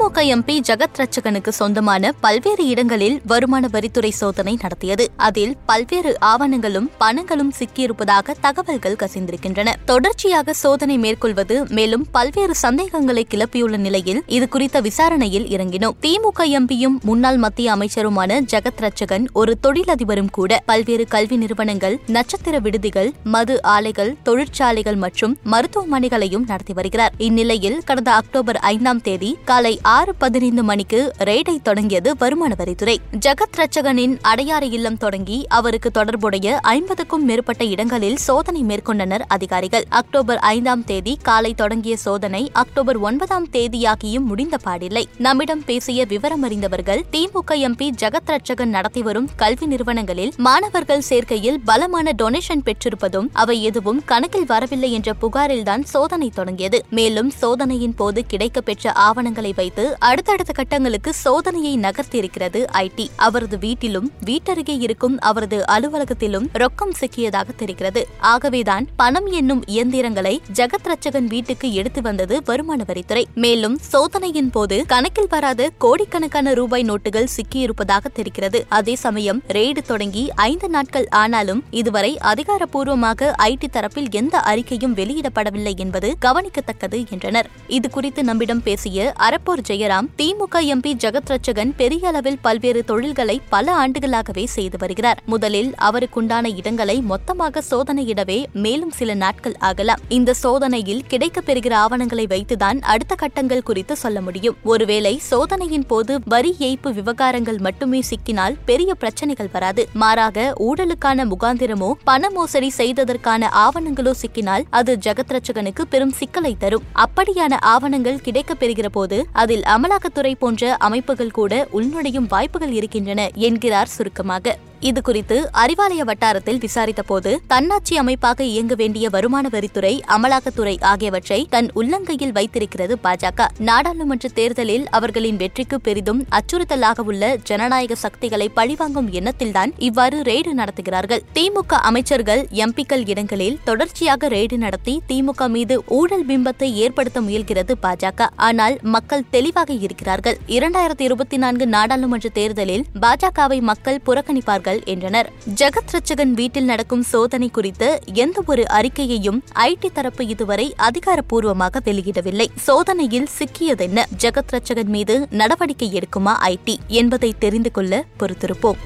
DMK MP Jagath ரட்சகனுக்கு சொந்தமான பல்வேறு இடங்களில் வருமான வரித்துறை சோதனை நடத்தியது. அதில் பல்வேறு ஆவணங்களும் பணங்களும் சிக்கியிருப்பதாக தகவல்கள் கசிந்திருக்கின்றன. தொடர்ச்சியாக சோதனை மேற்கொள்வது மேலும் பல்வேறு சந்தேகங்களை கிளப்பியுள்ள நிலையில் இது குறித்த விசாரணையில் இறங்கினோம். திமுக எம்பியும் முன்னாள் மத்திய அமைச்சருமான ஜெகத் ரட்சகன் ஒரு தொழிலதிபரும் கூட. பல்வேறு கல்வி நிறுவனங்கள் நட்சத்திர விடுதிகள் மது ஆலைகள் தொழிற்சாலைகள் மற்றும் மருத்துவமனைகளையும் நடத்தி வருகிறார். இந்நிலையில் கடந்த அக்டோபர் ஐந்தாம் தேதி காலை ஆறு பதினைந்து மணிக்கு ரெய்டை தொடங்கியது வருமான வரித்துறை. ஜெகத் ரட்சகனின் அடையாறு இல்லம் தொடங்கி அவருக்கு தொடர்புடைய ஐம்பதுக்கும் மேற்பட்ட இடங்களில் சோதனை மேற்கொண்டனர் அதிகாரிகள். அக்டோபர் ஐந்தாம் தேதி காலை தொடங்கிய சோதனை அக்டோபர் ஒன்பதாம் தேதியாகியும் முடிந்த பாடில்லை. நம்மிடம் பேசிய விவரம் அறிந்தவர்கள் திமுக எம்பி ஜெகத் ரட்சகன் நடத்தி வரும் கல்வி நிறுவனங்களில் மாணவர்கள் சேர்க்கையில் பலமான டொனேஷன் பெற்றிருப்பதும் அவை எதுவும் கணக்கில் வரவில்லை என்ற புகாரில்தான் சோதனை தொடங்கியது. மேலும் சோதனையின் போது கிடைக்கப்பெற்ற ஆவணங்களை வைத்து அடுத்தடுத்த கட்டங்களுக்கு சோதனையை நகர்த்தியிருக்கிறது ஐடி. அவரது வீட்டிலும் வீட்டருகே இருக்கும் அவரது அலுவலகத்திலும் ரொக்கம் சிக்கியதாக தெரிகிறது. ஆகவேதான் பணம் என்னும் இயந்திரங்களை ஜெகத் ரட்சகன் வீட்டுக்கு எடுத்து வந்தது வருமான வரித்துறை. மேலும் சோதனையின் போது கணக்கில் வராத கோடிக்கணக்கான ரூபாய் நோட்டுகள் சிக்கியிருப்பதாக தெரிகிறது. அதே சமயம் ரெய்டு தொடங்கி ஐந்து நாட்கள் ஆனாலும் இதுவரை அதிகாரப்பூர்வமாக ஐடி தரப்பில் எந்த அறிக்கையும் வெளியிடப்படவில்லை என்பது கவனிக்கத்தக்கது என்றனர். இது குறித்து நம்மிடம் பேசிய அரப்போர் ஜெயராம் திமுக எம்பி ஜெகத் ரட்சகன் பெரிய அளவில் பல்வேறு தொழில்களை பல ஆண்டுகளாகவே செய்து வருகிறார். முதலில் அவருக்குண்டான இடங்களை மொத்தமாக சோதனையிடவே மேலும் சில நாட்கள் ஆகலாம். இந்த சோதனையில் கிடைக்கப்பெறுகிற ஆவணங்களை வைத்துதான் அடுத்த கட்டங்கள் குறித்து சொல்ல முடியும். ஒருவேளை சோதனையின் போது வரி ஏய்ப்பு விவகாரங்கள் மட்டுமே சிக்கினால் பெரிய பிரச்சனைகள் வராது. மாறாக ஊழலுக்கான முகாந்திரமோ பண மோசடி செய்ததற்கான ஆவணங்களோ சிக்கினால் அது ஜெகத் ரட்சகனுக்கு பெரும் சிக்கலை தரும். அப்படியான ஆவணங்கள் கிடைக்கப்பெறுகிற போது அதில் அமலாக்கத்துறை போன்ற அமைப்புகள் கூட உள்நுழையும் வாய்ப்புகள் இருக்கின்றன என்கிறார் சுருக்கமாக. இது குறித்து அறிவாலய வட்டாரத்தில் விசாரித்தபோது தன்னாட்சி அமைப்பாக இயங்க வேண்டிய வருமான வரித்துறை அமலாக்கத்துறை ஆகியவற்றை தன் உள்ளங்கையில் வைத்திருக்கிறது பாஜக. நாடாளுமன்ற தேர்தலில் அவர்களின் வெற்றிக்கு பெரிதும் அச்சுறுத்தலாக உள்ள ஜனநாயக சக்திகளை பழிவாங்கும் எண்ணத்தில்தான் இவ்வாறு ரெய்டு நடத்துகிறார்கள். திமுக அமைச்சர்கள் எம்பிக்கள் இடங்களில் தொடர்ச்சியாக ரெய்டு நடத்தி திமுக மீது ஊழல் பிம்பத்தை ஏற்படுத்த முயல்கிறது பாஜக. ஆனால் மக்கள் தெளிவாக இருக்கிறார்கள். இரண்டாயிரத்தி இருபத்தி நான்கு நாடாளுமன்ற தேர்தலில் பாஜகவை மக்கள் புறக்கணிப்பார்கள். என்றனர். ஜெகத் ரட்சகன் வீட்டில் நடக்கும் சோதனை குறித்து எந்த ஒரு அறிக்கையையும் ஐடி தரப்பு இதுவரை அதிகாரப்பூர்வமாக வெளியிடவில்லை. சோதனையில் சிக்கியதென்ன? ஜெகத் ரட்சகன் மீது நடவடிக்கை எடுக்குமா ஐடி? என்பதை தெரிந்து கொள்ள பொறுத்திருப்போம்.